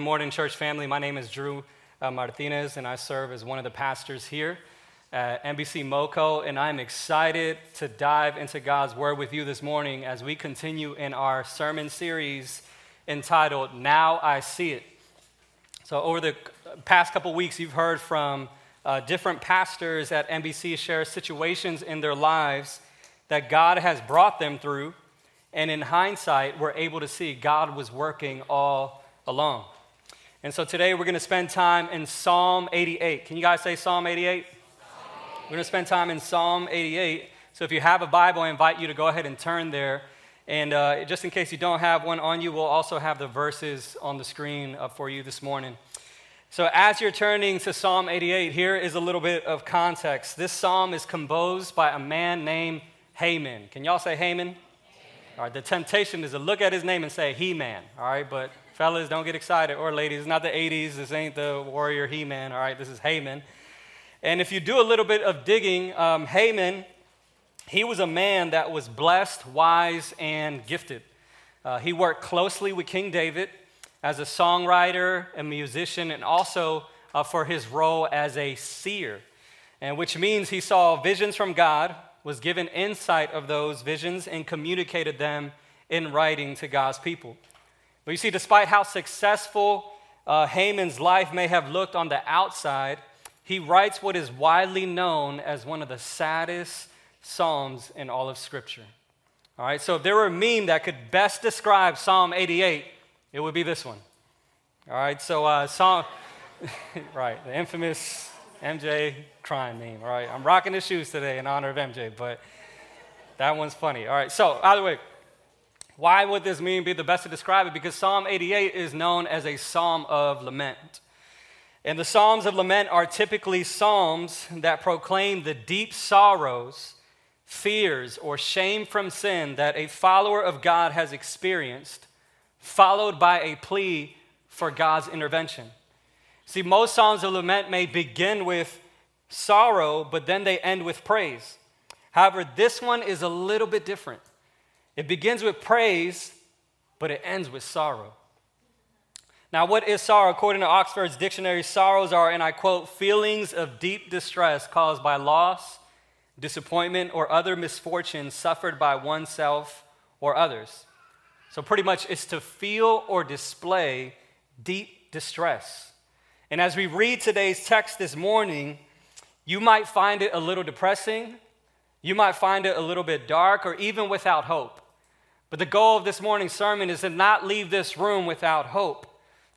Good morning, church family. My name is Drew uh, Martinez, and I serve as one of the pastors here at NBC MoCo. And I'm excited to dive into God's Word with you this morning as we continue in our sermon series entitled Now I See It. So, over the past couple weeks, you've heard from uh, different pastors at NBC share situations in their lives that God has brought them through. And in hindsight, we're able to see God was working all along. And so today we're going to spend time in Psalm 88. Can you guys say Psalm 88? We're going to spend time in Psalm 88. So if you have a Bible, I invite you to go ahead and turn there. And uh, just in case you don't have one on you, we'll also have the verses on the screen uh, for you this morning. So as you're turning to Psalm 88, here is a little bit of context. This psalm is composed by a man named Heman. Can y'all say Heman? All right, the temptation is to look at his name and say He Man. All right, but Fellas, don't get excited. Or ladies, it's not the 80s. This ain't the warrior He Man. All right, this is Heman. And if you do a little bit of digging, um, Heman, he was a man that was blessed, wise, and gifted. Uh, he worked closely with King David as a songwriter, a musician, and also uh, for his role as a seer, and which means he saw visions from God, was given insight of those visions, and communicated them in writing to God's people. But you see, despite how successful uh, Heman's life may have looked on the outside, he writes what is widely known as one of the saddest psalms in all of Scripture. All right, so if there were a meme that could best describe Psalm 88, it would be this one. All right, so uh, Psalm, right, the infamous MJ crime meme. All right, I'm rocking the shoes today in honor of MJ, but that one's funny. All right, so either way, why would this meme be the best to describe it? Because Psalm 88 is known as a psalm of lament. And the Psalms of lament are typically psalms that proclaim the deep sorrows, fears, or shame from sin that a follower of God has experienced, followed by a plea for God's intervention. See, most Psalms of lament may begin with sorrow, but then they end with praise. However, this one is a little bit different. It begins with praise, but it ends with sorrow. Now, what is sorrow? According to Oxford's dictionary, sorrows are, and I quote, feelings of deep distress caused by loss, disappointment, or other misfortunes suffered by oneself or others. So, pretty much, it's to feel or display deep distress. And as we read today's text this morning, you might find it a little depressing, you might find it a little bit dark, or even without hope. But the goal of this morning's sermon is to not leave this room without hope.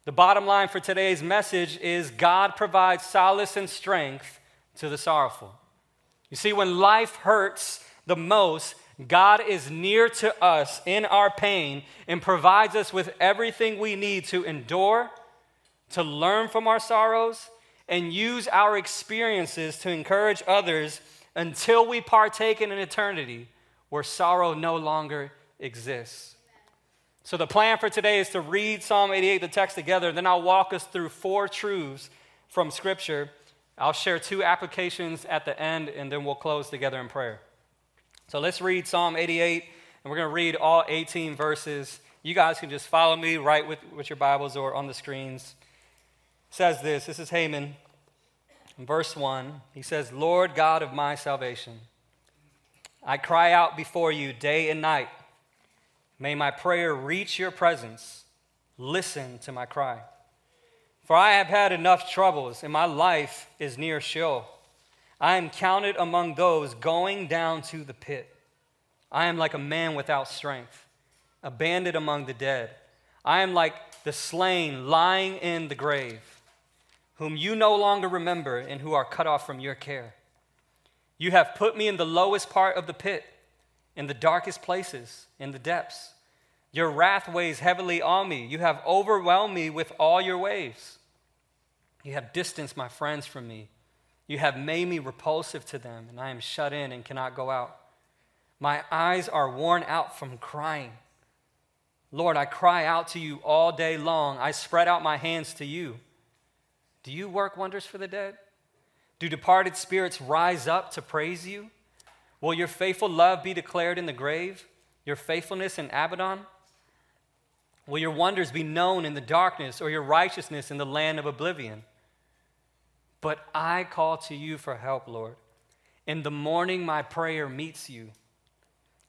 The bottom line for today's message is God provides solace and strength to the sorrowful. You see, when life hurts the most, God is near to us in our pain and provides us with everything we need to endure, to learn from our sorrows, and use our experiences to encourage others until we partake in an eternity where sorrow no longer exists. So, the plan for today is to read Psalm 88, the text together, then I'll walk us through four truths from Scripture. I'll share two applications at the end, and then we'll close together in prayer. So, let's read Psalm 88, and we're going to read all 18 verses. You guys can just follow me right with, with your Bibles or on the screens. It says this this is Heman. Verse 1, he says, Lord God of my salvation, I cry out before you day and night. May my prayer reach your presence. Listen to my cry. For I have had enough troubles, and my life is near Sheol. I am counted among those going down to the pit. I am like a man without strength, abandoned among the dead. I am like the slain lying in the grave, whom you no longer remember and who are cut off from your care. You have put me in the lowest part of the pit, in the darkest places, in the depths. Your wrath weighs heavily on me. You have overwhelmed me with all your waves. You have distanced my friends from me. You have made me repulsive to them, and I am shut in and cannot go out. My eyes are worn out from crying. Lord, I cry out to you all day long. I spread out my hands to you. Do you work wonders for the dead? Do departed spirits rise up to praise you? Will your faithful love be declared in the grave, your faithfulness in Abaddon? Will your wonders be known in the darkness or your righteousness in the land of oblivion? But I call to you for help, Lord. In the morning, my prayer meets you.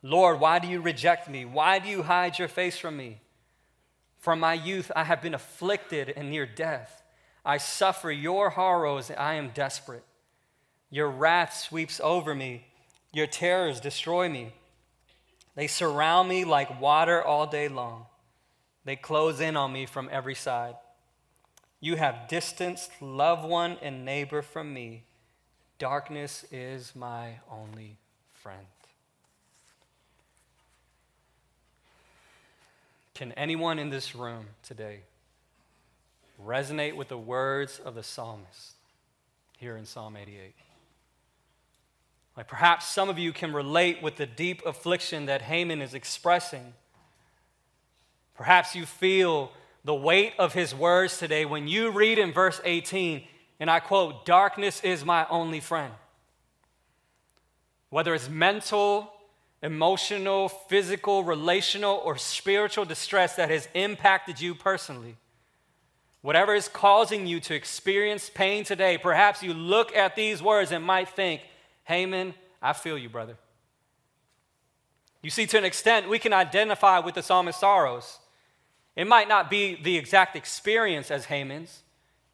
Lord, why do you reject me? Why do you hide your face from me? From my youth, I have been afflicted and near death. I suffer your horrors, I am desperate. Your wrath sweeps over me, your terrors destroy me. They surround me like water all day long. They close in on me from every side. You have distanced loved one and neighbor from me. Darkness is my only friend. Can anyone in this room today resonate with the words of the psalmist here in Psalm 88? Like perhaps some of you can relate with the deep affliction that Heman is expressing. Perhaps you feel the weight of his words today when you read in verse 18, and I quote, Darkness is my only friend. Whether it's mental, emotional, physical, relational, or spiritual distress that has impacted you personally, whatever is causing you to experience pain today, perhaps you look at these words and might think, Heman, I feel you, brother. You see, to an extent, we can identify with the psalmist's sorrows. It might not be the exact experience as Heman's.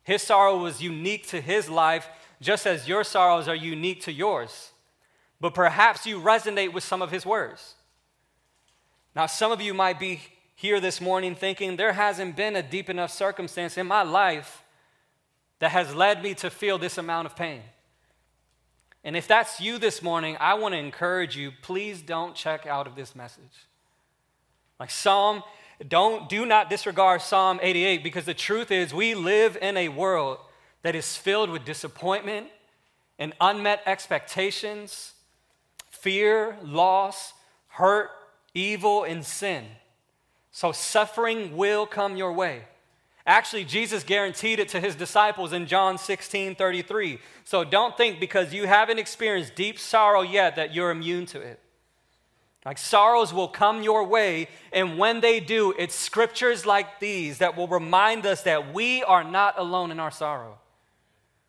His sorrow was unique to his life, just as your sorrows are unique to yours. But perhaps you resonate with some of his words. Now, some of you might be here this morning thinking there hasn't been a deep enough circumstance in my life that has led me to feel this amount of pain. And if that's you this morning, I want to encourage you please don't check out of this message. Like Psalm, don't do not disregard Psalm 88 because the truth is we live in a world that is filled with disappointment and unmet expectations, fear, loss, hurt, evil, and sin. So suffering will come your way. Actually, Jesus guaranteed it to his disciples in John 16 33. So don't think because you haven't experienced deep sorrow yet that you're immune to it. Like sorrows will come your way, and when they do, it's scriptures like these that will remind us that we are not alone in our sorrow.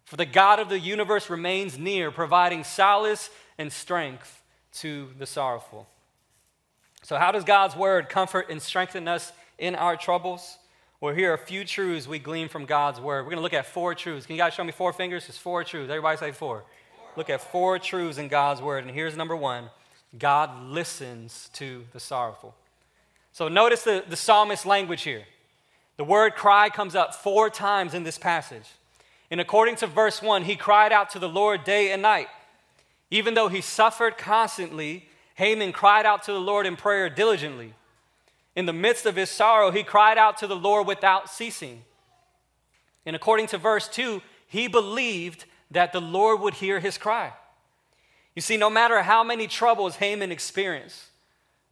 For the God of the universe remains near, providing solace and strength to the sorrowful. So, how does God's word comfort and strengthen us in our troubles? Well, here are a few truths we glean from God's word. We're going to look at four truths. Can you guys show me four fingers? It's four truths. Everybody say four. four. Look at four truths in God's word. And here's number one God listens to the sorrowful. So notice the, the psalmist's language here. The word cry comes up four times in this passage. And according to verse 1, he cried out to the Lord day and night. Even though he suffered constantly, Heman cried out to the Lord in prayer diligently. In the midst of his sorrow, he cried out to the Lord without ceasing. And according to verse 2, he believed that the Lord would hear his cry. You see, no matter how many troubles Heman experienced,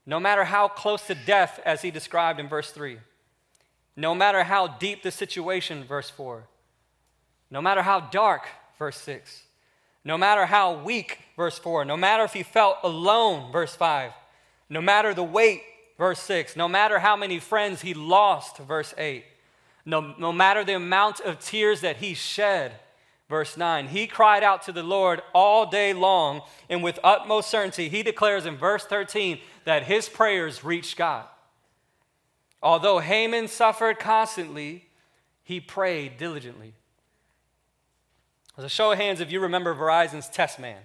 no matter how close to death, as he described in verse 3, no matter how deep the situation, verse 4, no matter how dark, verse 6, no matter how weak, verse 4, no matter if he felt alone, verse 5, no matter the weight, verse 6. No matter how many friends he lost, verse 8. No, no matter the amount of tears that he shed, verse 9. He cried out to the Lord all day long, and with utmost certainty, he declares in verse 13 that his prayers reached God. Although Heman suffered constantly, he prayed diligently. As a show of hands, if you remember Verizon's Test Man.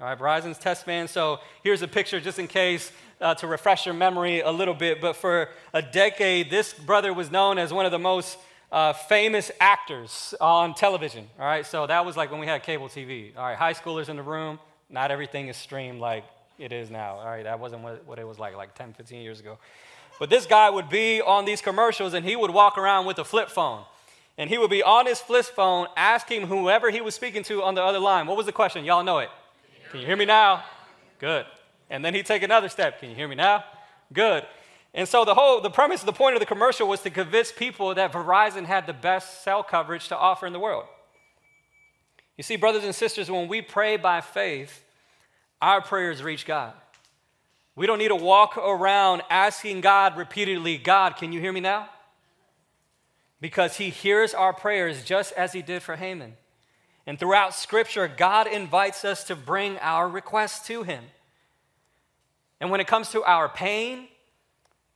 All right, Verizon's Test Man. So here's a picture just in case uh, to refresh your memory a little bit. But for a decade, this brother was known as one of the most uh, famous actors on television. All right, so that was like when we had cable TV. All right, high schoolers in the room. Not everything is streamed like it is now. All right, that wasn't what, what it was like like 10, 15 years ago. But this guy would be on these commercials and he would walk around with a flip phone. And he would be on his flip phone asking whoever he was speaking to on the other line, what was the question? Y'all know it. Can you hear me now? Good. And then he'd take another step. Can you hear me now? Good. And so the whole the premise, the point of the commercial was to convince people that Verizon had the best cell coverage to offer in the world. You see, brothers and sisters, when we pray by faith, our prayers reach God. We don't need to walk around asking God repeatedly, God, can you hear me now? Because he hears our prayers just as he did for Heman. And throughout Scripture, God invites us to bring our requests to him. And when it comes to our pain,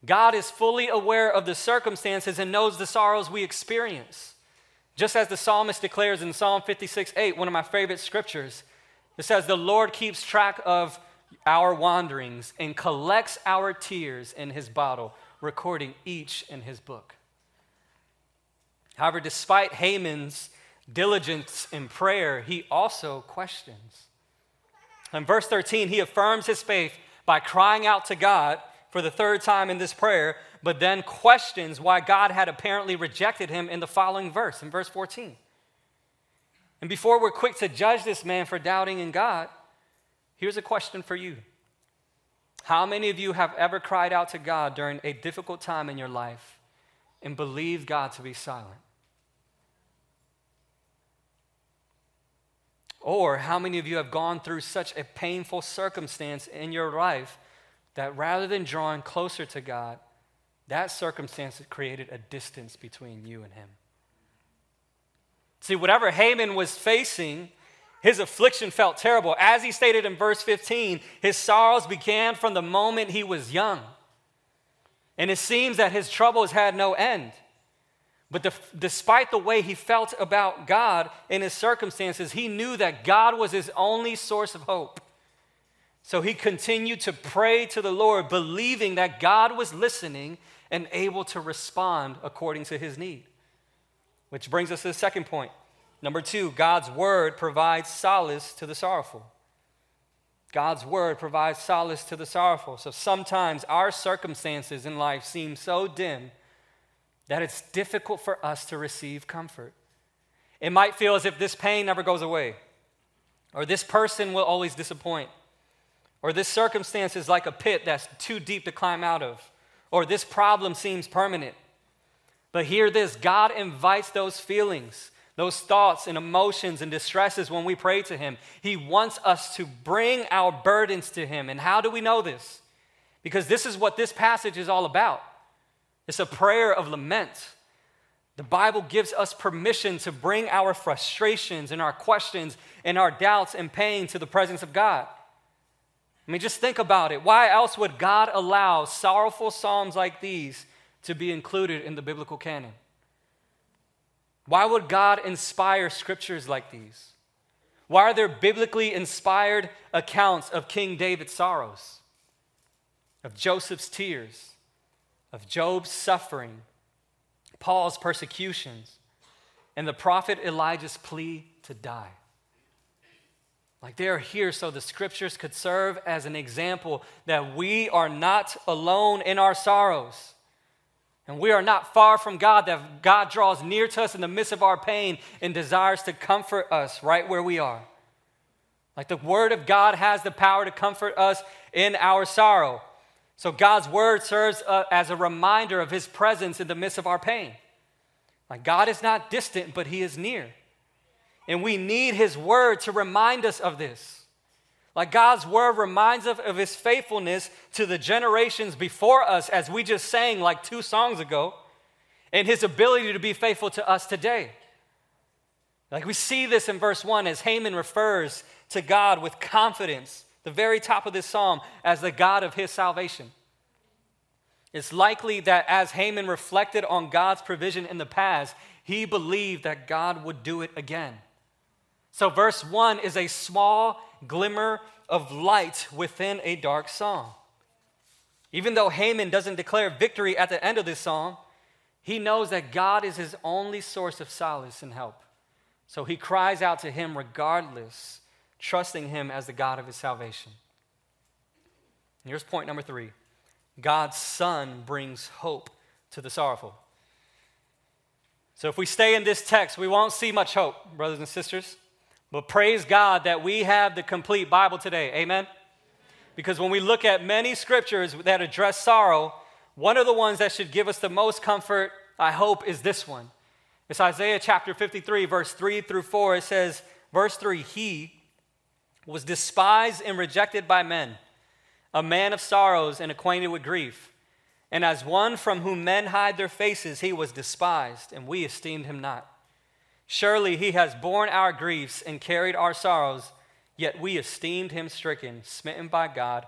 God is fully aware of the circumstances and knows the sorrows we experience. Just as the psalmist declares in Psalm 56 8, one of my favorite scriptures, it says, The Lord keeps track of our wanderings and collects our tears in his bottle, recording each in his book. However, despite Heman's diligence in prayer, he also questions. In verse 13, he affirms his faith by crying out to God for the third time in this prayer, but then questions why God had apparently rejected him in the following verse, in verse 14. And before we're quick to judge this man for doubting in God, here's a question for you. How many of you have ever cried out to God during a difficult time in your life and believed God to be silent? Or how many of you have gone through such a painful circumstance in your life that rather than drawing closer to God, that circumstance created a distance between you and Him? See, whatever Heman was facing, his affliction felt terrible. As he stated in verse 15, his sorrows began from the moment he was young. And it seems that his troubles had no end. But the, despite the way he felt about God in his circumstances, he knew that God was his only source of hope. So he continued to pray to the Lord, believing that God was listening and able to respond according to his need. Which brings us to the second point. Number two, God's word provides solace to the sorrowful. God's word provides solace to the sorrowful. So sometimes our circumstances in life seem so dim that it's difficult for us to receive comfort. It might feel as if this pain never goes away, or this person will always disappoint, or this circumstance is like a pit that's too deep to climb out of, or this problem seems permanent. But hear this God invites those feelings, those thoughts and emotions and distresses when we pray to Him. He wants us to bring our burdens to Him. And how do we know this? Because this is what this passage is all about. It's a prayer of lament. The Bible gives us permission to bring our frustrations and our questions and our doubts and pain to the presence of God. I mean, just think about it. Why else would God allow sorrowful psalms like these to be included in the biblical canon? Why would God inspire scriptures like these? Why are there biblically inspired accounts of King David's sorrows, of Joseph's tears, of Job's suffering, Paul's persecutions, and the prophet Elijah's plea to die. Like they are here so the scriptures could serve as an example that we are not alone in our sorrows. And we are not far from God, that God draws near to us in the midst of our pain and desires to comfort us right where we are. Like the Word of God has the power to comfort us in our sorrow. So God's word serves uh, as a reminder of his presence in the midst of our pain. Like God is not distant, but he is near. And we need his word to remind us of this. Like God's word reminds us of his faithfulness to the generations before us, as we just sang like two songs ago, and his ability to be faithful to us today. Like we see this in verse 1 as Heman refers to God with confidence the very top of this psalm, as the God of his salvation. It's likely that as Heman reflected on God's provision in the past, he believed that God would do it again. So, verse 1 is a small glimmer of light within a dark psalm. Even though Heman doesn't declare victory at the end of this psalm, he knows that God is his only source of solace and help. So he cries out to him regardless trusting Him as the God of his salvation. And here's point number three God's Son brings hope to the sorrowful. So if we stay in this text, we won't see much hope, brothers and sisters. But praise God that we have the complete Bible today. Amen? Because when we look at many scriptures that address sorrow, one of the ones that should give us the most comfort, I hope, is this one. It's Isaiah chapter 53, verse 3 through 4. It says, verse 3 He, was despised and rejected by men, a man of sorrows and acquainted with grief. And as one from whom men hide their faces, he was despised, and we esteemed him not. Surely he has borne our griefs and carried our sorrows, yet we esteemed him stricken, smitten by God,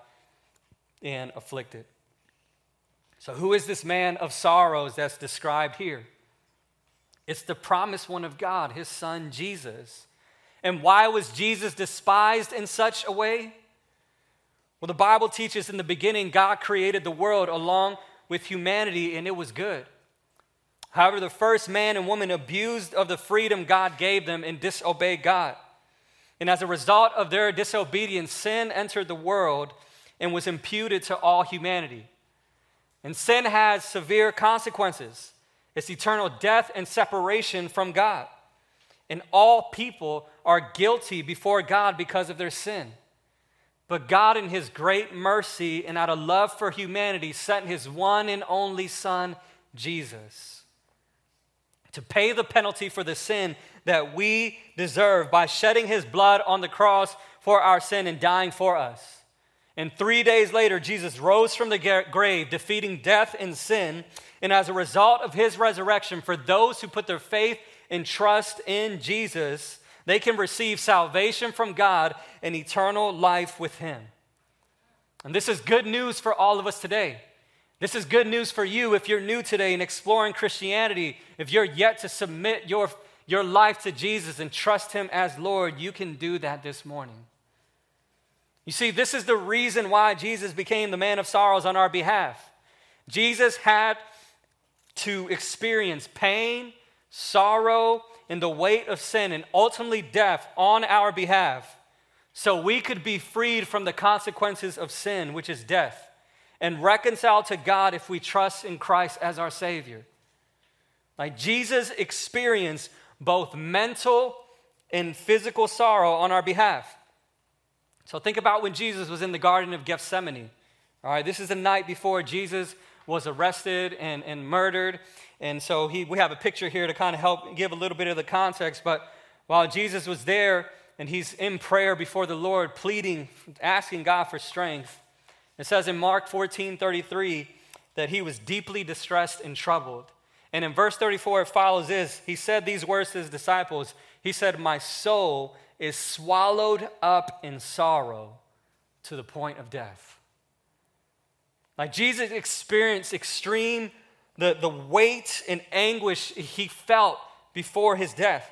and afflicted. So, who is this man of sorrows that's described here? It's the promised one of God, his son Jesus. And why was Jesus despised in such a way? Well, the Bible teaches in the beginning, God created the world along with humanity, and it was good. However, the first man and woman abused of the freedom God gave them and disobeyed God. And as a result of their disobedience, sin entered the world and was imputed to all humanity. And sin has severe consequences it's eternal death and separation from God. And all people are guilty before God because of their sin. But God, in His great mercy and out of love for humanity, sent His one and only Son, Jesus, to pay the penalty for the sin that we deserve by shedding His blood on the cross for our sin and dying for us. And three days later, Jesus rose from the grave, defeating death and sin. And as a result of his resurrection, for those who put their faith and trust in Jesus, they can receive salvation from God and eternal life with him. And this is good news for all of us today. This is good news for you if you're new today and exploring Christianity. If you're yet to submit your, your life to Jesus and trust him as Lord, you can do that this morning. You see, this is the reason why Jesus became the man of sorrows on our behalf. Jesus had to experience pain, sorrow, and the weight of sin and ultimately death on our behalf so we could be freed from the consequences of sin, which is death, and reconciled to God if we trust in Christ as our Savior. Like Jesus experienced both mental and physical sorrow on our behalf. So think about when Jesus was in the Garden of Gethsemane. All right, this is the night before Jesus was arrested and, and murdered. And so he, we have a picture here to kind of help give a little bit of the context. But while Jesus was there and he's in prayer before the Lord, pleading, asking God for strength, it says in Mark 14 33 that he was deeply distressed and troubled. And in verse 34, it follows this He said these words to his disciples He said, My soul is swallowed up in sorrow to the point of death. Like Jesus experienced extreme, the, the weight and anguish he felt before his death.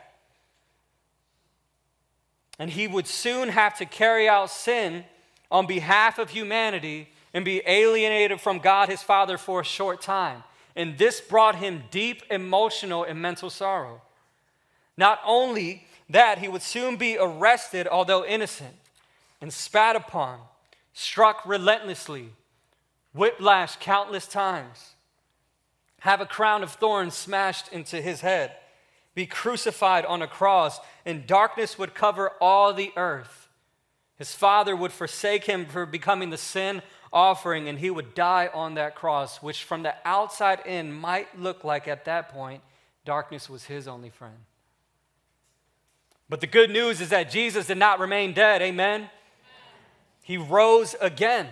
And he would soon have to carry out sin on behalf of humanity and be alienated from God his Father for a short time. And this brought him deep emotional and mental sorrow. Not only that he would soon be arrested, although innocent, and spat upon, struck relentlessly, whiplashed countless times, have a crown of thorns smashed into his head, be crucified on a cross, and darkness would cover all the earth. His father would forsake him for becoming the sin offering, and he would die on that cross, which from the outside in might look like at that point darkness was his only friend. But the good news is that Jesus did not remain dead. Amen? He rose again.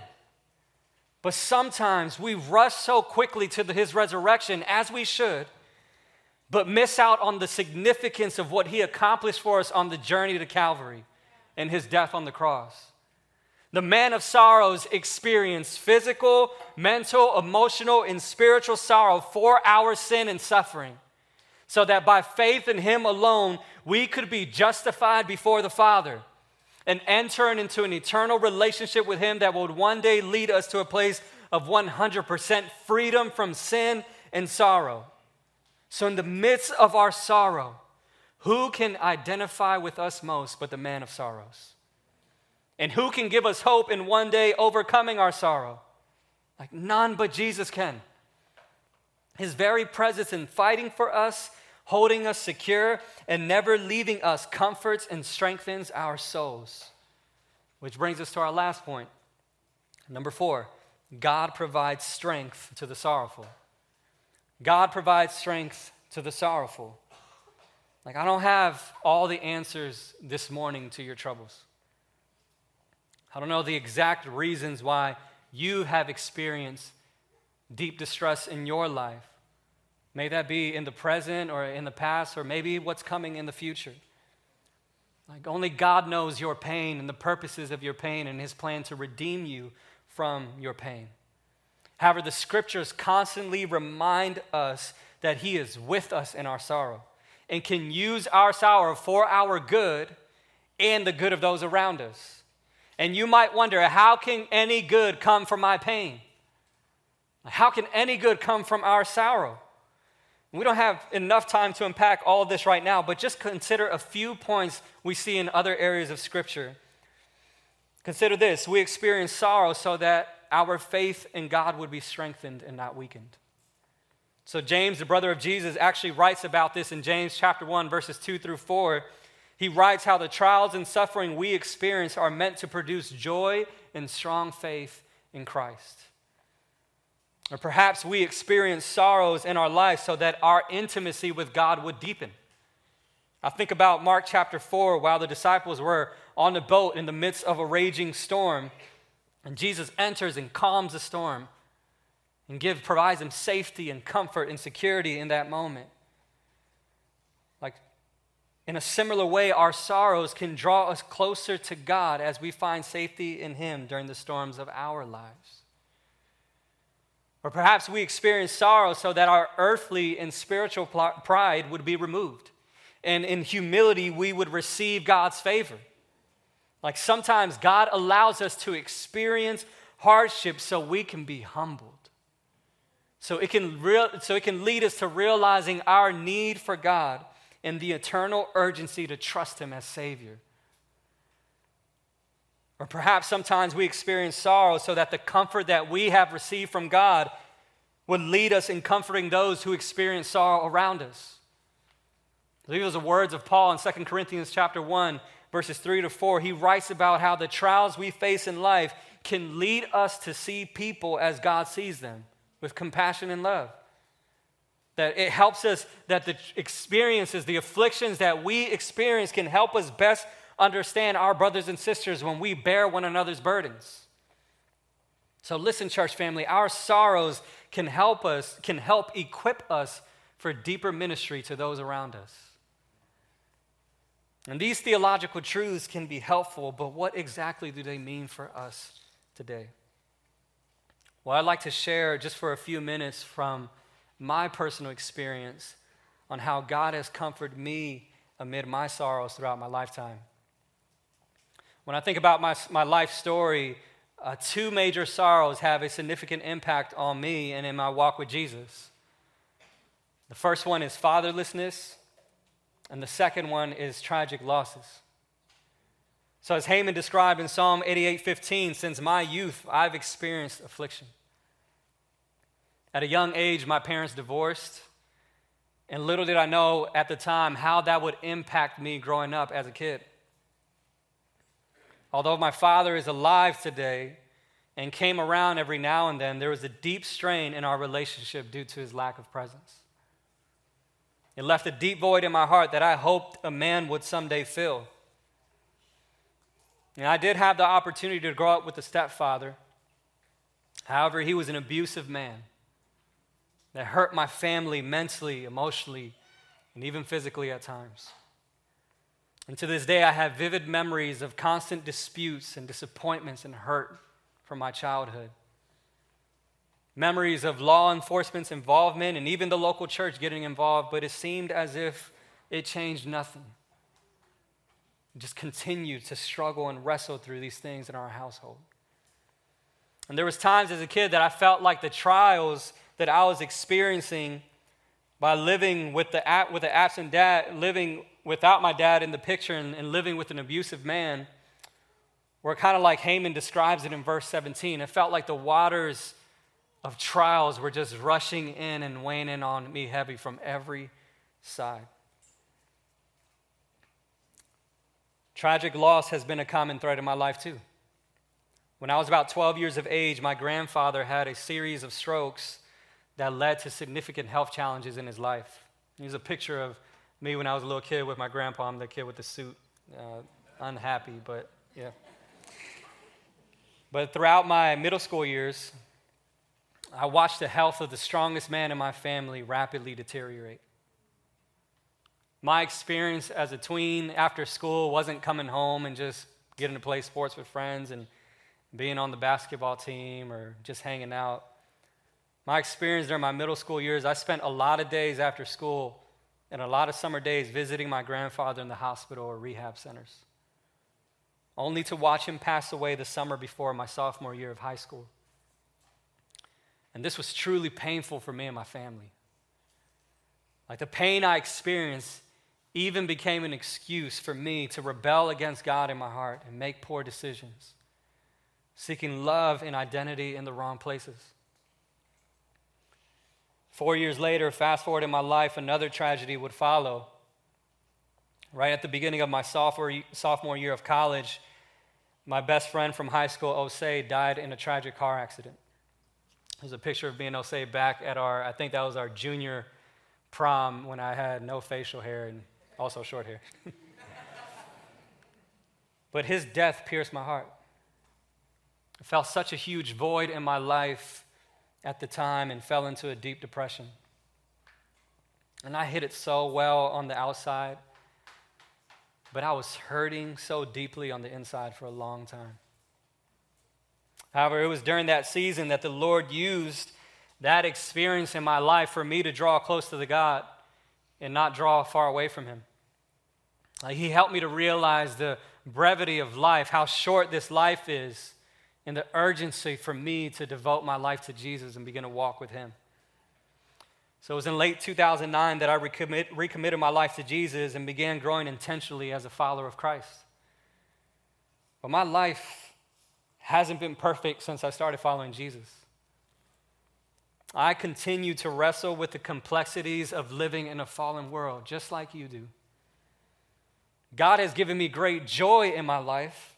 But sometimes we rush so quickly to the, his resurrection, as we should, but miss out on the significance of what he accomplished for us on the journey to Calvary and his death on the cross. The man of sorrows experienced physical, mental, emotional, and spiritual sorrow for our sin and suffering so that by faith in Him alone, we could be justified before the Father and enter into an eternal relationship with Him that would one day lead us to a place of 100% freedom from sin and sorrow. So, in the midst of our sorrow, who can identify with us most but the man of sorrows? And who can give us hope in one day overcoming our sorrow? Like none but Jesus can. His very presence in fighting for us holding us secure, and never leaving us comforts and strengthens our souls. Which brings us to our last point. Number four, God provides strength to the sorrowful. God provides strength to the sorrowful. Like, I don't have all the answers this morning to your troubles. I don't know the exact reasons why you have experienced deep distress in your life. May that be in the present or in the past, or maybe what's coming in the future. Like only God knows your pain and the purposes of your pain and his plan to redeem you from your pain. However, the scriptures constantly remind us that he is with us in our sorrow and can use our sorrow for our good and the good of those around us. And you might wonder, how can any good come from my pain? How can any good come from our sorrow? We don't have enough time to unpack all of this right now, but just consider a few points we see in other areas of Scripture. Consider this we experience sorrow so that our faith in God would be strengthened and not weakened. So, James, the brother of Jesus, actually writes about this in James chapter 1, verses 2 through 4. He writes how the trials and suffering we experience are meant to produce joy and strong faith in Christ. Or perhaps we experience sorrows in our life so that our intimacy with God would deepen. I think about Mark chapter 4, while the disciples were on the boat in the midst of a raging storm, and Jesus enters and calms the storm and give, provides them safety and comfort and security in that moment. Like, in a similar way, our sorrows can draw us closer to God as we find safety in Him during the storms of our lives. Or perhaps we experience sorrow so that our earthly and spiritual pride would be removed. And in humility, we would receive God's favor. Like sometimes God allows us to experience hardship so we can be humbled. So it can, so it can lead us to realizing our need for God and the eternal urgency to trust Him as Savior. Or perhaps sometimes we experience sorrow so that the comfort that we have received from God would lead us in comforting those who experience sorrow around us. These are the words of Paul in 2 Corinthians chapter 1, verses 3 to 4. He writes about how the trials we face in life can lead us to see people as God sees them, with compassion and love. That it helps us, that the experiences, the afflictions that we experience can help us best understand our brothers and sisters when we bear one another's burdens. So listen, church family, our sorrows can help us, can help equip us for deeper ministry to those around us. And these theological truths can be helpful, but what exactly do they mean for us today? Well, I'd like to share just for a few minutes from my personal experience on how God has comforted me amid my sorrows throughout my lifetime. When I think about my, my life story, uh, two major sorrows have a significant impact on me and in my walk with Jesus. The first one is fatherlessness, and the second one is tragic losses. So, as Heman described in Psalm 88:15, since my youth I've experienced affliction. At a young age, my parents divorced, and little did I know at the time how that would impact me growing up as a kid. Although my father is alive today and came around every now and then, there was a deep strain in our relationship due to his lack of presence. It left a deep void in my heart that I hoped a man would someday fill. And I did have the opportunity to grow up with a stepfather. However, he was an abusive man that hurt my family mentally, emotionally, and even physically at times. And to this day, I have vivid memories of constant disputes and disappointments and hurt from my childhood. Memories of law enforcement's involvement and even the local church getting involved, but it seemed as if it changed nothing. Just continued to struggle and wrestle through these things in our household. And there was times as a kid that I felt like the trials that I was experiencing by living with the, with the absent dad, living without my dad in the picture and, and living with an abusive man, where kind of like Heman describes it in verse 17, it felt like the waters of trials were just rushing in and weighing in on me heavy from every side. Tragic loss has been a common thread in my life too. When I was about 12 years of age, my grandfather had a series of strokes that led to significant health challenges in his life. Here's a picture of me when I was a little kid with my grandpa. I'm the kid with the suit. Uh, unhappy, but yeah. But throughout my middle school years, I watched the health of the strongest man in my family rapidly deteriorate. My experience as a tween after school wasn't coming home and just getting to play sports with friends and being on the basketball team or just hanging out. My experience during my middle school years, I spent a lot of days after school and a lot of summer days visiting my grandfather in the hospital or rehab centers, only to watch him pass away the summer before my sophomore year of high school. And this was truly painful for me and my family. Like the pain I experienced even became an excuse for me to rebel against God in my heart and make poor decisions, seeking love and identity in the wrong places. Four years later, fast forward in my life, another tragedy would follow. Right at the beginning of my sophomore, sophomore year of college, my best friend from high school, Osei, died in a tragic car accident. There's a picture of me and Osei back at our, I think that was our junior prom when I had no facial hair and also short hair. but his death pierced my heart. I felt such a huge void in my life at the time and fell into a deep depression. And I hit it so well on the outside, but I was hurting so deeply on the inside for a long time. However, it was during that season that the Lord used that experience in my life for me to draw close to the God and not draw far away from Him. he helped me to realize the brevity of life, how short this life is, and the urgency for me to devote my life to Jesus and begin to walk with Him. So it was in late 2009 that I recommit, recommitted my life to Jesus and began growing intentionally as a follower of Christ. But my life hasn't been perfect since I started following Jesus. I continue to wrestle with the complexities of living in a fallen world, just like you do. God has given me great joy in my life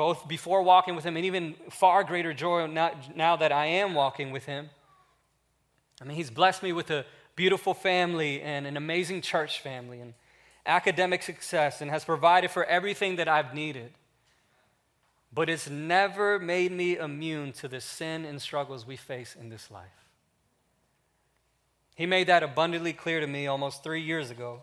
both before walking with Him and even far greater joy now, now that I am walking with Him. I mean, He's blessed me with a beautiful family and an amazing church family and academic success and has provided for everything that I've needed. But it's never made me immune to the sin and struggles we face in this life. He made that abundantly clear to me almost three years ago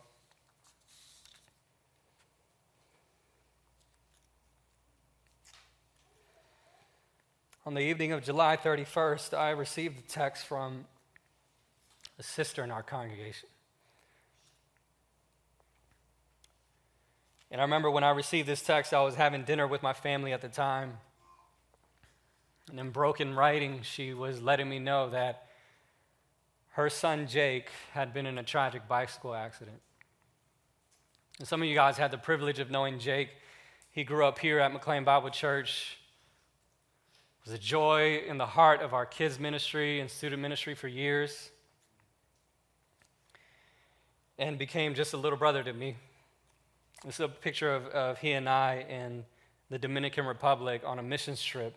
On the evening of July 31st, I received a text from a sister in our congregation. And I remember when I received this text, I was having dinner with my family at the time. And in broken writing, she was letting me know that her son Jake had been in a tragic bicycle accident. And some of you guys had the privilege of knowing Jake. He grew up here at McLean Bible Church was a joy in the heart of our kids' ministry and student ministry for years, and became just a little brother to me. This is a picture of, of he and I in the Dominican Republic on a missions trip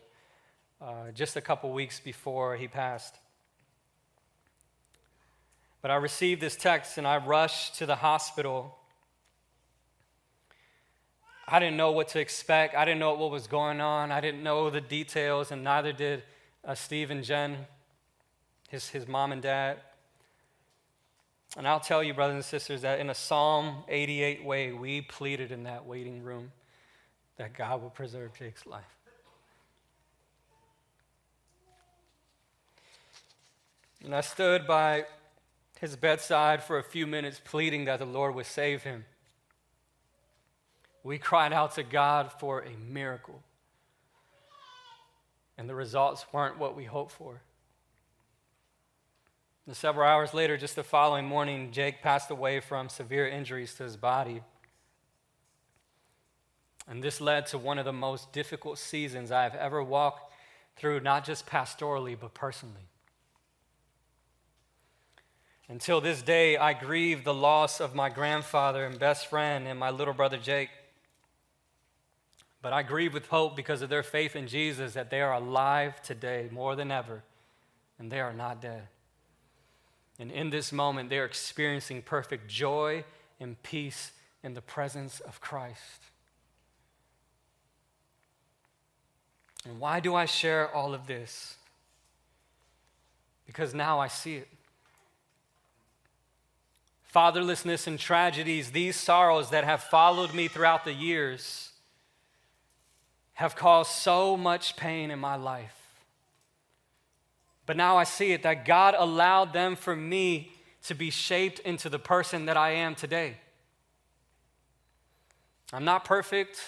uh, just a couple weeks before he passed. But I received this text and I rushed to the hospital I didn't know what to expect. I didn't know what was going on. I didn't know the details, and neither did uh, Steve and Jen, his, his mom and dad. And I'll tell you, brothers and sisters, that in a Psalm 88 way, we pleaded in that waiting room that God would preserve Jake's life. And I stood by his bedside for a few minutes, pleading that the Lord would save him. We cried out to God for a miracle. And the results weren't what we hoped for. And several hours later, just the following morning, Jake passed away from severe injuries to his body. And this led to one of the most difficult seasons I have ever walked through, not just pastorally, but personally. Until this day, I grieve the loss of my grandfather and best friend and my little brother Jake. But I grieve with hope because of their faith in Jesus that they are alive today more than ever, and they are not dead. And in this moment, they are experiencing perfect joy and peace in the presence of Christ. And why do I share all of this? Because now I see it. Fatherlessness and tragedies, these sorrows that have followed me throughout the years, have caused so much pain in my life. But now I see it that God allowed them for me to be shaped into the person that I am today. I'm not perfect.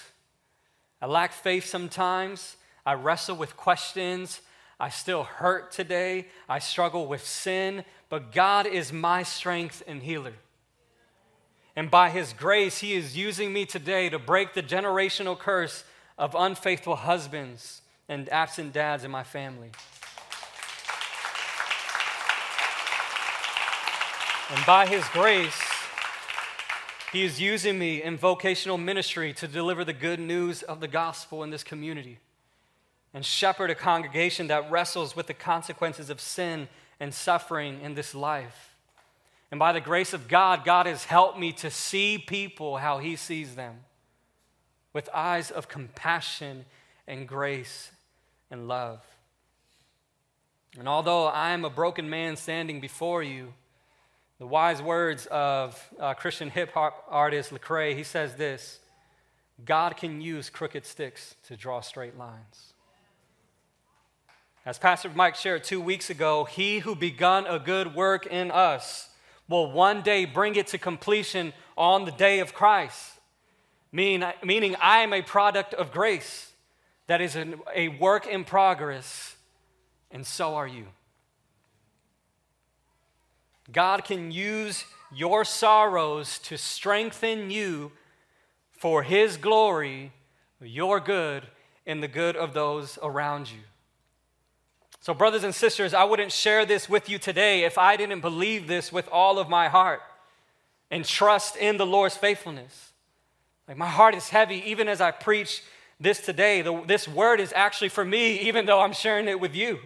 I lack faith sometimes. I wrestle with questions. I still hurt today. I struggle with sin. But God is my strength and healer. And by His grace, He is using me today to break the generational curse of unfaithful husbands and absent dads in my family. And by His grace, He is using me in vocational ministry to deliver the good news of the gospel in this community and shepherd a congregation that wrestles with the consequences of sin and suffering in this life. And by the grace of God, God has helped me to see people how He sees them with eyes of compassion and grace and love. And although I am a broken man standing before you, the wise words of uh, Christian hip hop artist Lecrae, he says this God can use crooked sticks to draw straight lines. As Pastor Mike shared two weeks ago, he who begun a good work in us will one day bring it to completion on the day of Christ. Meaning, meaning I am a product of grace that is an, a work in progress, and so are you. God can use your sorrows to strengthen you for His glory, your good, and the good of those around you. So, brothers and sisters, I wouldn't share this with you today if I didn't believe this with all of my heart and trust in the Lord's faithfulness. Like, my heart is heavy even as I preach this today. The, this word is actually for me, even though I'm sharing it with you.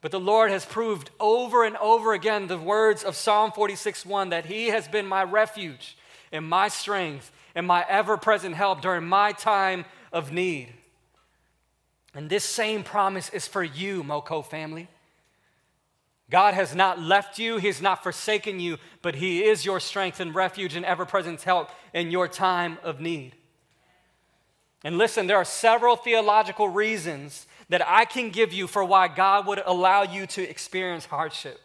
But the Lord has proved over and over again the words of Psalm 46 1 that He has been my refuge and my strength and my ever present help during my time of need. And this same promise is for you, Moco family. God has not left you, He's not forsaken you, but He is your strength and refuge and ever present help in your time of need. And listen, there are several theological reasons that I can give you for why God would allow you to experience hardship.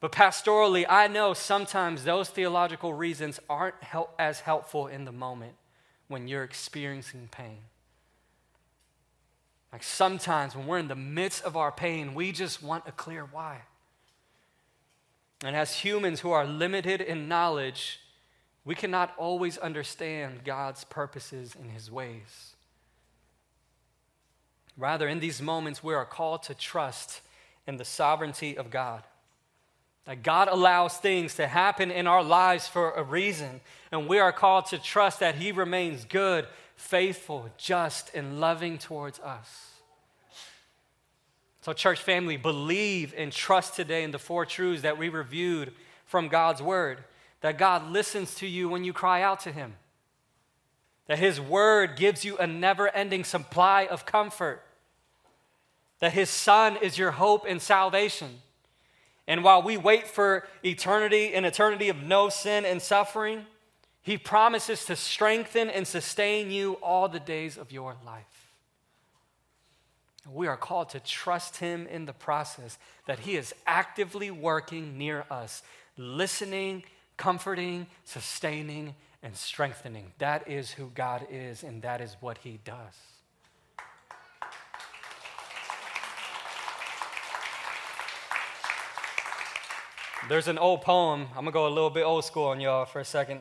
But pastorally, I know sometimes those theological reasons aren't help, as helpful in the moment when you're experiencing pain. Like sometimes when we're in the midst of our pain, we just want a clear why. And as humans who are limited in knowledge, we cannot always understand God's purposes and his ways. Rather, in these moments, we are called to trust in the sovereignty of God. That God allows things to happen in our lives for a reason, and we are called to trust that He remains good, faithful, just, and loving towards us. So, church family, believe and trust today in the four truths that we reviewed from God's Word. That God listens to you when you cry out to Him, that His Word gives you a never ending supply of comfort that his son is your hope and salvation. And while we wait for eternity, an eternity of no sin and suffering, he promises to strengthen and sustain you all the days of your life. We are called to trust him in the process, that he is actively working near us, listening, comforting, sustaining, and strengthening. That is who God is, and that is what he does. There's an old poem. I'm going to go a little bit old school on y'all for a second.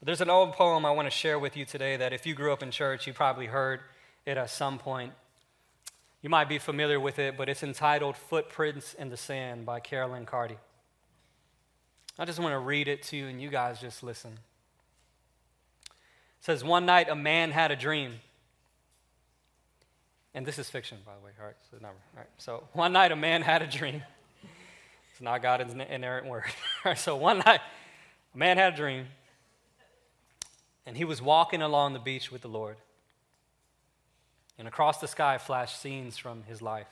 There's an old poem I want to share with you today that if you grew up in church, you probably heard it at some point. You might be familiar with it, but it's entitled Footprints in the Sand by Carolyn Carty. I just want to read it to you, and you guys just listen. It says, One night a man had a dream. And this is fiction, by the way. All right, so, All right, so one night a man had a dream. It's not God's inerrant word. All right, so one night, a man had a dream, and he was walking along the beach with the Lord. And across the sky flashed scenes from his life.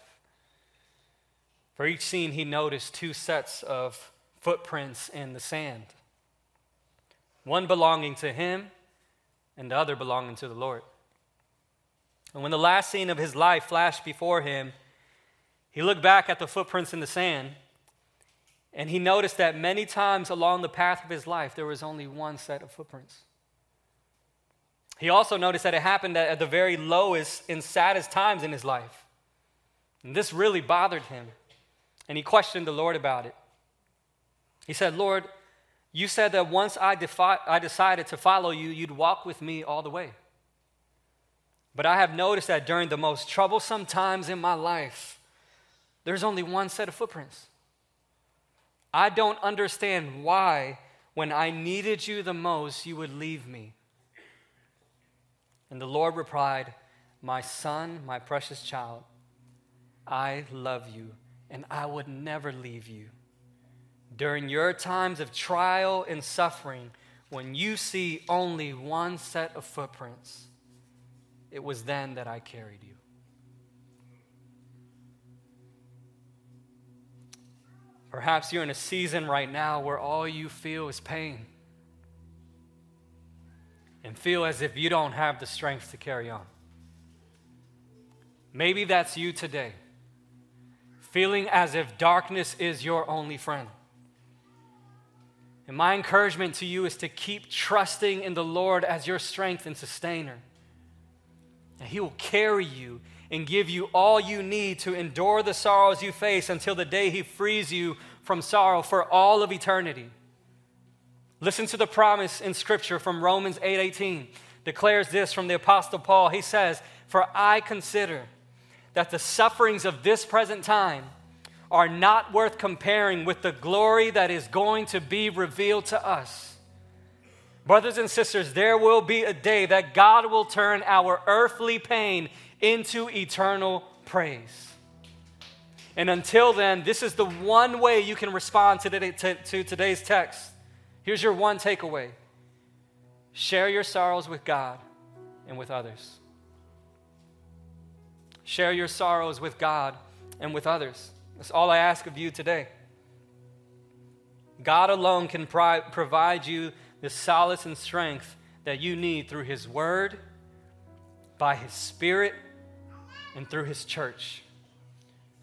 For each scene, he noticed two sets of footprints in the sand one belonging to him and the other belonging to the Lord. And when the last scene of his life flashed before him, he looked back at the footprints in the sand and he noticed that many times along the path of his life, there was only one set of footprints. He also noticed that it happened at the very lowest and saddest times in his life. And this really bothered him. And he questioned the Lord about it. He said, Lord, you said that once I, defi- I decided to follow you, you'd walk with me all the way. But I have noticed that during the most troublesome times in my life, there's only one set of footprints. I don't understand why, when I needed you the most, you would leave me. And the Lord replied, My son, my precious child, I love you, and I would never leave you. During your times of trial and suffering, when you see only one set of footprints, it was then that I carried you. Perhaps you're in a season right now where all you feel is pain and feel as if you don't have the strength to carry on. Maybe that's you today, feeling as if darkness is your only friend. And my encouragement to you is to keep trusting in the Lord as your strength and sustainer. And He will carry you and give you all you need to endure the sorrows you face until the day He frees you from sorrow for all of eternity. Listen to the promise in Scripture from Romans 8 18. Declares this from the Apostle Paul. He says, For I consider that the sufferings of this present time are not worth comparing with the glory that is going to be revealed to us. Brothers and sisters, there will be a day that God will turn our earthly pain into eternal praise. And until then, this is the one way you can respond to, today, to, to today's text. Here's your one takeaway share your sorrows with God and with others. Share your sorrows with God and with others. That's all I ask of you today. God alone can pri- provide you the solace and strength that you need through His Word, by His Spirit, and through His church.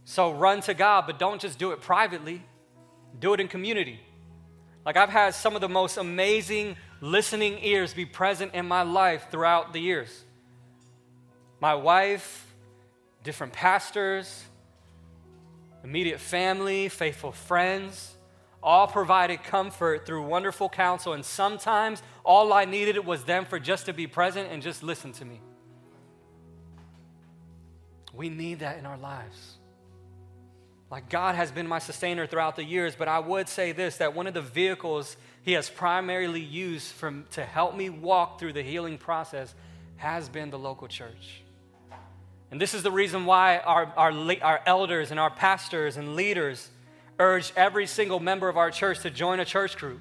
So run to God, but don't just do it privately, do it in community. Like I've had some of the most amazing listening ears be present in my life throughout the years. My wife, different pastors, immediate family, faithful friends, all provided comfort through wonderful counsel. And sometimes all I needed was them for just to be present and just listen to me. We need that in our lives. Like God has been my sustainer throughout the years, but I would say this that one of the vehicles He has primarily used from, to help me walk through the healing process has been the local church. And this is the reason why our, our, our elders and our pastors and leaders urge every single member of our church to join a church group.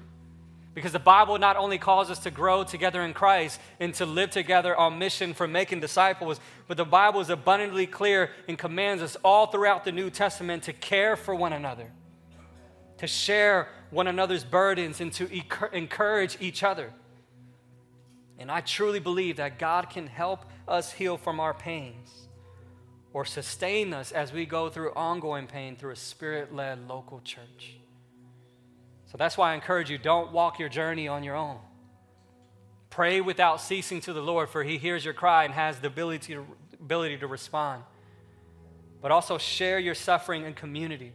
Because the Bible not only calls us to grow together in Christ and to live together on mission for making disciples, but the Bible is abundantly clear and commands us all throughout the New Testament to care for one another, to share one another's burdens, and to encourage each other. And I truly believe that God can help us heal from our pains or sustain us as we go through ongoing pain through a spirit led local church. So that's why I encourage you don't walk your journey on your own. Pray without ceasing to the Lord, for He hears your cry and has the ability to, ability to respond. But also share your suffering in community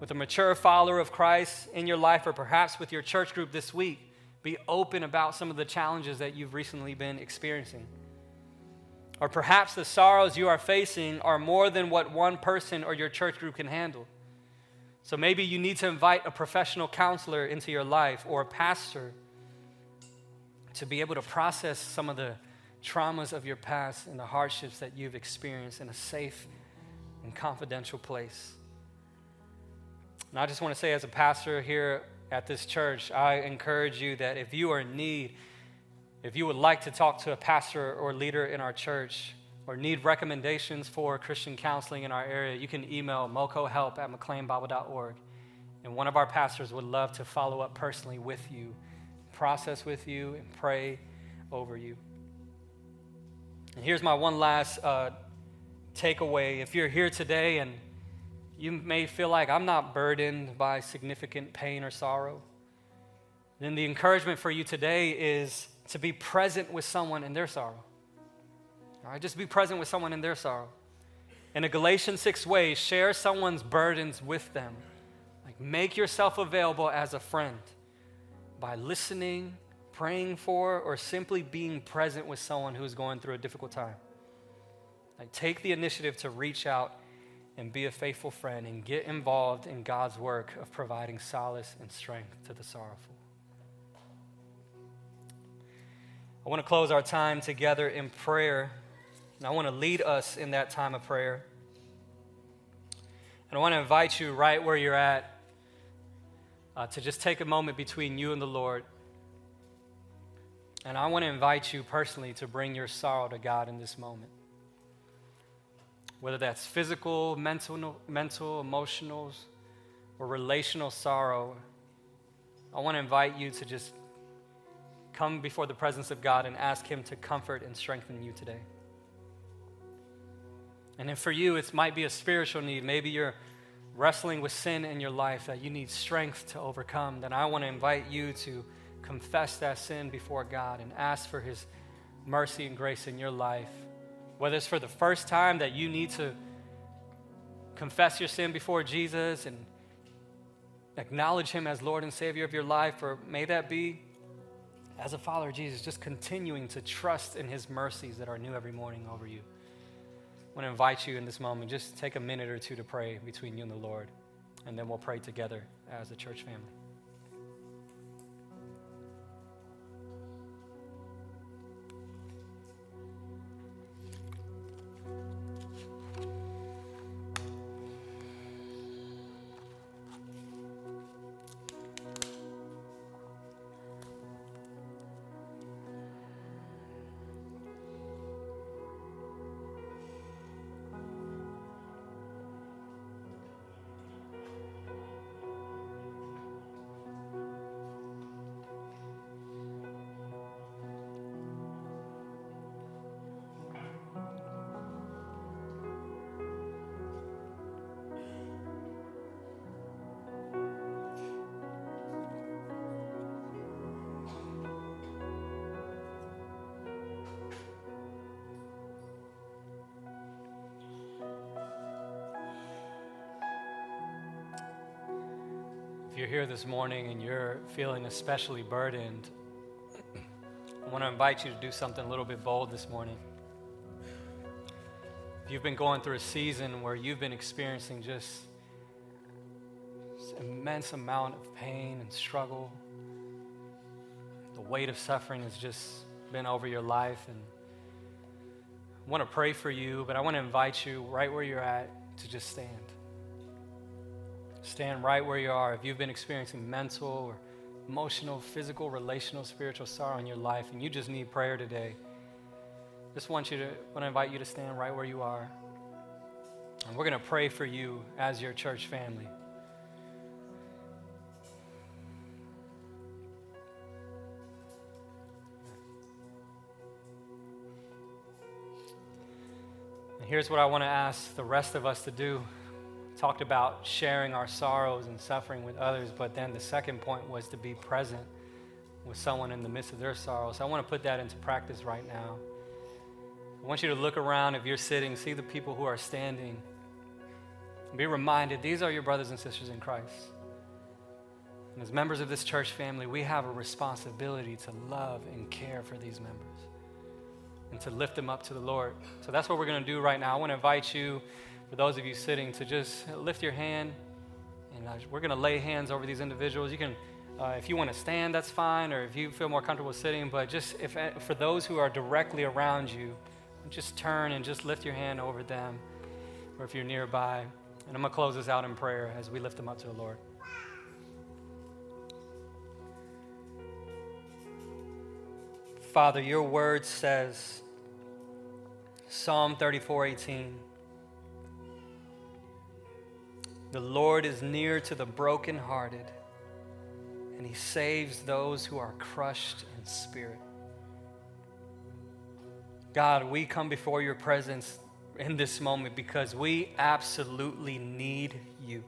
with a mature follower of Christ in your life, or perhaps with your church group this week. Be open about some of the challenges that you've recently been experiencing. Or perhaps the sorrows you are facing are more than what one person or your church group can handle. So maybe you need to invite a professional counselor into your life or a pastor to be able to process some of the traumas of your past and the hardships that you've experienced in a safe and confidential place. And I just want to say, as a pastor here at this church, I encourage you that if you are in need, if you would like to talk to a pastor or leader in our church, or need recommendations for Christian counseling in our area, you can email mocohelp at mcleanbible.org. And one of our pastors would love to follow up personally with you, process with you, and pray over you. And here's my one last uh, takeaway. If you're here today and you may feel like I'm not burdened by significant pain or sorrow, then the encouragement for you today is to be present with someone in their sorrow. All right, just be present with someone in their sorrow. In a Galatians 6 way, share someone's burdens with them. Like make yourself available as a friend by listening, praying for, or simply being present with someone who is going through a difficult time. Like take the initiative to reach out and be a faithful friend and get involved in God's work of providing solace and strength to the sorrowful. I want to close our time together in prayer, and I want to lead us in that time of prayer. And I want to invite you right where you're at uh, to just take a moment between you and the Lord. And I want to invite you personally to bring your sorrow to God in this moment. Whether that's physical, mental, mental emotional, or relational sorrow, I want to invite you to just come before the presence of God and ask Him to comfort and strengthen you today. And then for you, it might be a spiritual need. Maybe you're wrestling with sin in your life that you need strength to overcome. Then I want to invite you to confess that sin before God and ask for His mercy and grace in your life. Whether it's for the first time that you need to confess your sin before Jesus and acknowledge Him as Lord and Savior of your life, or may that be as a follower of Jesus, just continuing to trust in his mercies that are new every morning over you. I want to invite you in this moment, just take a minute or two to pray between you and the Lord, and then we'll pray together as a church family. If you're here this morning and you're feeling especially burdened, I want to invite you to do something a little bit bold this morning. If you've been going through a season where you've been experiencing just immense amount of pain and struggle, the weight of suffering has just been over your life, and I want to pray for you, but I want to invite you right where you're at to just stand. Stand right where you are. If you've been experiencing mental or emotional, physical, relational, spiritual sorrow in your life and you just need prayer today, just want you to want to invite you to stand right where you are. And we're going to pray for you as your church family. And here's what I want to ask the rest of us to do talked about sharing our sorrows and suffering with others, but then the second point was to be present with someone in the midst of their sorrows. I want to put that into practice right now. I want you to look around if you're sitting, see the people who are standing. Be reminded these are your brothers and sisters in Christ. And as members of this church family, we have a responsibility to love and care for these members and to lift them up to the Lord. So that's what we're going to do right now. I want to invite you for those of you sitting to just lift your hand and uh, we're going to lay hands over these individuals. You can, uh, if you want to stand, that's fine, or if you feel more comfortable sitting, but just if, uh, for those who are directly around you, just turn and just lift your hand over them, or if you're nearby. And I'm going to close this out in prayer as we lift them up to the Lord. Father, your word says, Psalm 34 18. The Lord is near to the brokenhearted, and he saves those who are crushed in spirit. God, we come before your presence in this moment because we absolutely need you.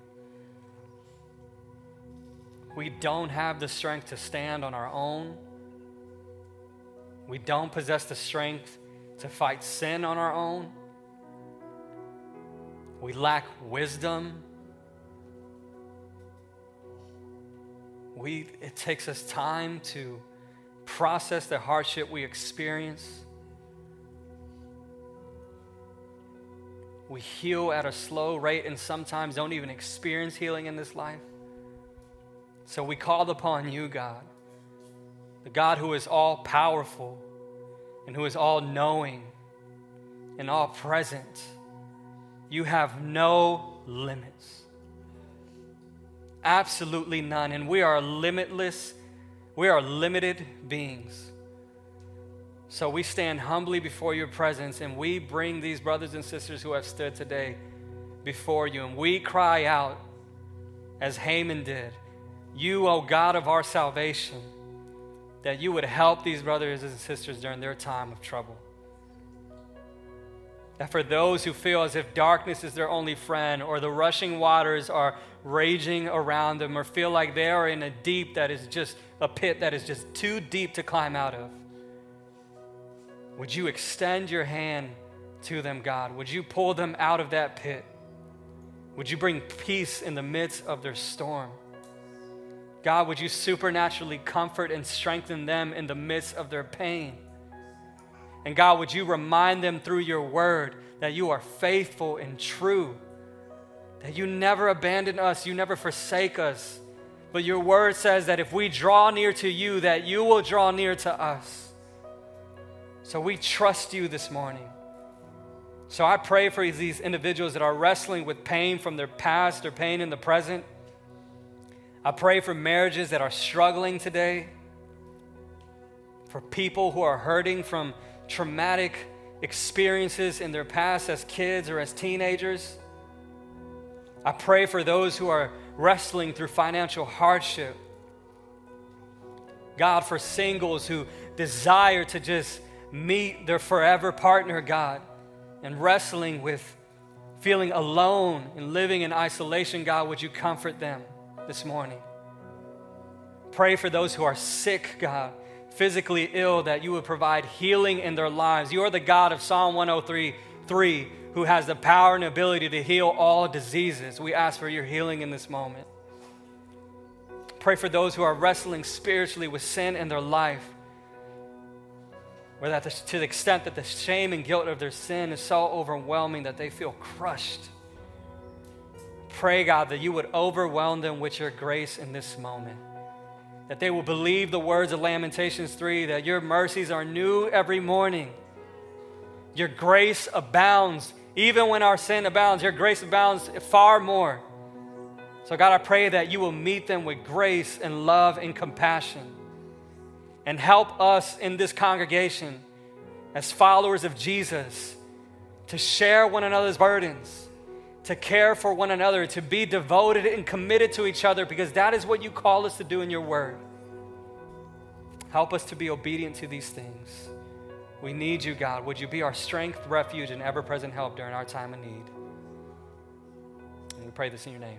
We don't have the strength to stand on our own. We don't possess the strength to fight sin on our own. We lack wisdom. We, it takes us time to process the hardship we experience. We heal at a slow rate and sometimes don't even experience healing in this life. So we called upon you, God, the God who is all powerful and who is all knowing and all present. You have no limits. Absolutely none. And we are limitless, we are limited beings. So we stand humbly before your presence and we bring these brothers and sisters who have stood today before you. And we cry out, as Heman did, You, O God of our salvation, that you would help these brothers and sisters during their time of trouble. That for those who feel as if darkness is their only friend, or the rushing waters are raging around them, or feel like they are in a deep that is just a pit that is just too deep to climb out of would you extend your hand to them, God? Would you pull them out of that pit? Would you bring peace in the midst of their storm? God, would you supernaturally comfort and strengthen them in the midst of their pain? And God, would you remind them through your word that you are faithful and true, that you never abandon us, you never forsake us. But your word says that if we draw near to you, that you will draw near to us. So we trust you this morning. So I pray for these individuals that are wrestling with pain from their past or pain in the present. I pray for marriages that are struggling today, for people who are hurting from traumatic experiences in their past as kids or as teenagers. I pray for those who are wrestling through financial hardship. God, for singles who desire to just meet their forever partner, God, and wrestling with feeling alone and living in isolation, God, would you comfort them this morning? Pray for those who are sick, God, physically ill, that you would provide healing in their lives. You are the God of Psalm 103 3, who has the power and ability to heal all diseases. We ask for your healing in this moment. Pray for those who are wrestling spiritually with sin in their life where that to the extent that the shame and guilt of their sin is so overwhelming that they feel crushed. Pray, God, that you would overwhelm them with your grace in this moment. That they will believe the words of Lamentations 3 that your mercies are new every morning. Your grace abounds. Even when our sin abounds, your grace abounds far more. So, God, I pray that you will meet them with grace and love and compassion and help us in this congregation as followers of Jesus to share one another's burdens, to care for one another, to be devoted and committed to each other because that is what you call us to do in your word. Help us to be obedient to these things. We need you, God. Would you be our strength, refuge, and ever present help during our time of need? And we pray this in your name.